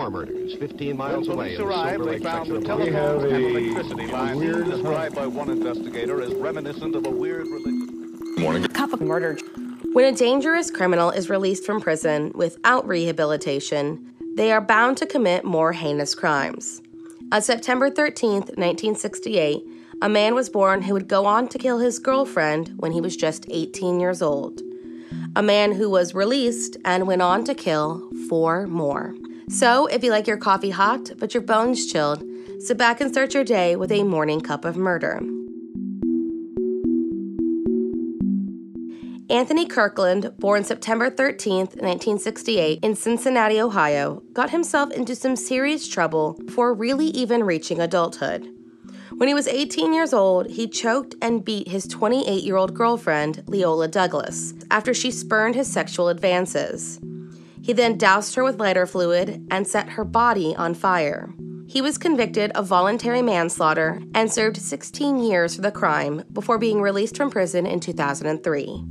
More murders 15 miles When away police in the they found the of telephone Angeles. and electricity lines described by one investigator as reminiscent of a weird religion. Morning. Cup of murder. When a dangerous criminal is released from prison without rehabilitation, they are bound to commit more heinous crimes. On September 13th, 1968, a man was born who would go on to kill his girlfriend when he was just 18 years old. A man who was released and went on to kill four more. So, if you like your coffee hot but your bones chilled, sit back and start your day with a morning cup of murder. Anthony Kirkland, born September 13, 1968, in Cincinnati, Ohio, got himself into some serious trouble before really even reaching adulthood. When he was 18 years old, he choked and beat his 28 year old girlfriend, Leola Douglas, after she spurned his sexual advances. He then doused her with lighter fluid and set her body on fire. He was convicted of voluntary manslaughter and served 16 years for the crime before being released from prison in 2003.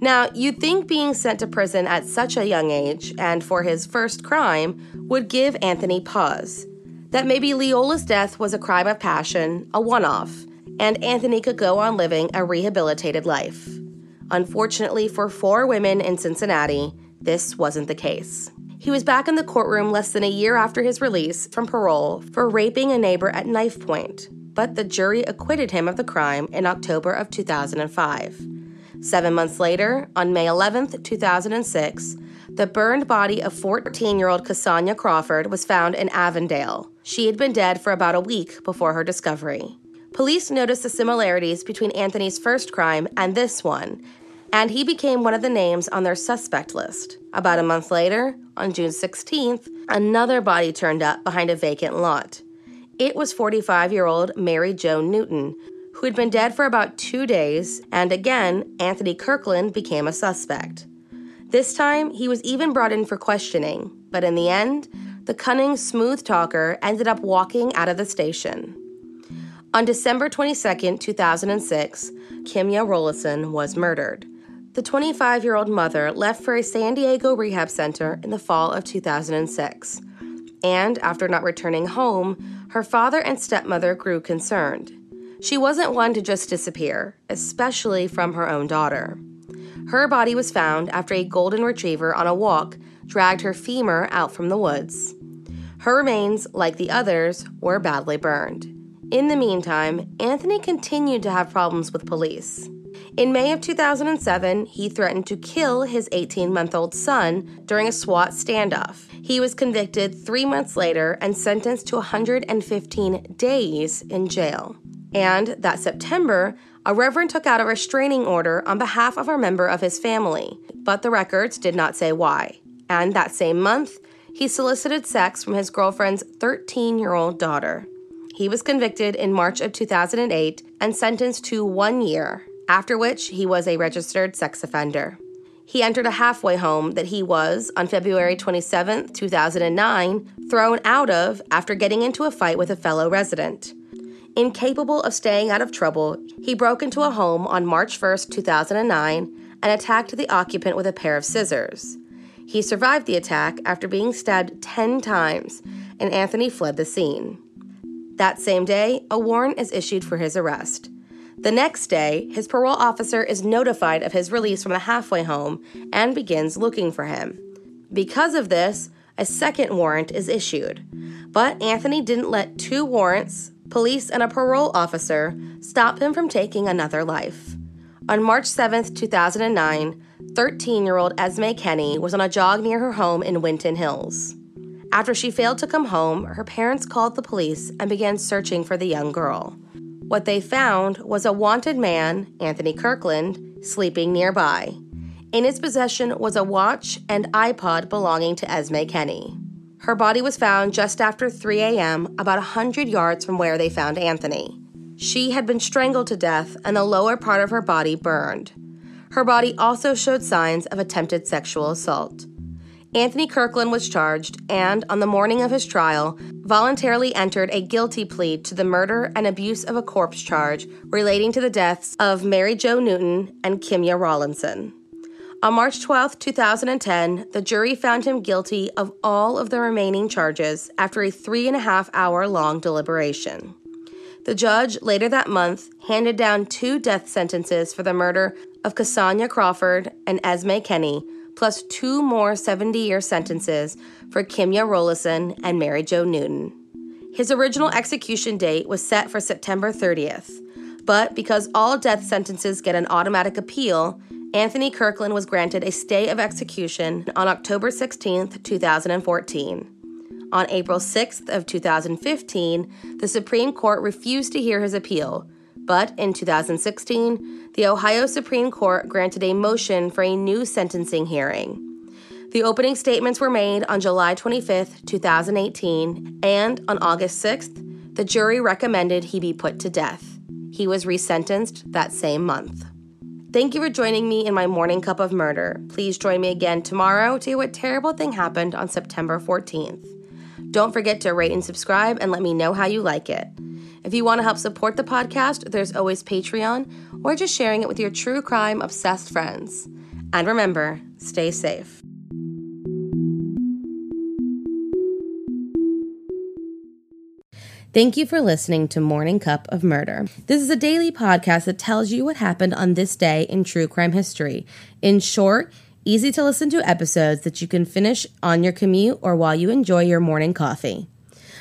Now, you'd think being sent to prison at such a young age and for his first crime would give Anthony pause. That maybe Leola's death was a crime of passion, a one off, and Anthony could go on living a rehabilitated life. Unfortunately for four women in Cincinnati, this wasn't the case. He was back in the courtroom less than a year after his release from parole for raping a neighbor at knife point, but the jury acquitted him of the crime in October of 2005. Seven months later, on May 11, 2006, the burned body of 14 year old Casonya Crawford was found in Avondale. She had been dead for about a week before her discovery. Police noticed the similarities between Anthony's first crime and this one, and he became one of the names on their suspect list. About a month later, on June 16th, another body turned up behind a vacant lot. It was 45 year old Mary Jo Newton, who had been dead for about two days, and again, Anthony Kirkland became a suspect. This time, he was even brought in for questioning, but in the end, the cunning, smooth talker ended up walking out of the station. On December 22, 2006, Kimya Rolison was murdered. The 25 year old mother left for a San Diego rehab center in the fall of 2006. And after not returning home, her father and stepmother grew concerned. She wasn't one to just disappear, especially from her own daughter. Her body was found after a golden retriever on a walk dragged her femur out from the woods. Her remains, like the others, were badly burned. In the meantime, Anthony continued to have problems with police. In May of 2007, he threatened to kill his 18 month old son during a SWAT standoff. He was convicted three months later and sentenced to 115 days in jail. And that September, a reverend took out a restraining order on behalf of a member of his family, but the records did not say why. And that same month, he solicited sex from his girlfriend's 13 year old daughter. He was convicted in March of 2008 and sentenced to one year, after which he was a registered sex offender. He entered a halfway home that he was, on February 27, 2009, thrown out of after getting into a fight with a fellow resident. Incapable of staying out of trouble, he broke into a home on March 1, 2009, and attacked the occupant with a pair of scissors. He survived the attack after being stabbed 10 times, and Anthony fled the scene. That same day, a warrant is issued for his arrest. The next day, his parole officer is notified of his release from the halfway home and begins looking for him. Because of this, a second warrant is issued. But Anthony didn't let two warrants, police, and a parole officer stop him from taking another life. On March 7, 2009, 13 year old Esme Kenney was on a jog near her home in Winton Hills. After she failed to come home, her parents called the police and began searching for the young girl. What they found was a wanted man, Anthony Kirkland, sleeping nearby. In his possession was a watch and iPod belonging to Esme Kenney. Her body was found just after 3 a.m., about 100 yards from where they found Anthony. She had been strangled to death and the lower part of her body burned. Her body also showed signs of attempted sexual assault. Anthony Kirkland was charged and, on the morning of his trial, voluntarily entered a guilty plea to the murder and abuse of a corpse charge relating to the deaths of Mary Jo Newton and Kimya Rawlinson. On March 12, 2010, the jury found him guilty of all of the remaining charges after a three and a half hour long deliberation. The judge later that month handed down two death sentences for the murder of Casonya Crawford and Esme Kenney, plus two more 70 year sentences for Kimya Rawlinson and Mary Jo Newton. His original execution date was set for September 30th, but because all death sentences get an automatic appeal, Anthony Kirkland was granted a stay of execution on October 16, 2014. On April 6th of 2015, the Supreme Court refused to hear his appeal, but in 2016, the Ohio Supreme Court granted a motion for a new sentencing hearing. The opening statements were made on July 25, 2018, and on August 6th, the jury recommended he be put to death. He was resentenced that same month. Thank you for joining me in my morning cup of murder. Please join me again tomorrow to hear what terrible thing happened on September 14th. Don't forget to rate and subscribe and let me know how you like it. If you want to help support the podcast, there's always Patreon or just sharing it with your true crime obsessed friends. And remember, stay safe. Thank you for listening to Morning Cup of Murder. This is a daily podcast that tells you what happened on this day in true crime history. In short, easy to listen to episodes that you can finish on your commute or while you enjoy your morning coffee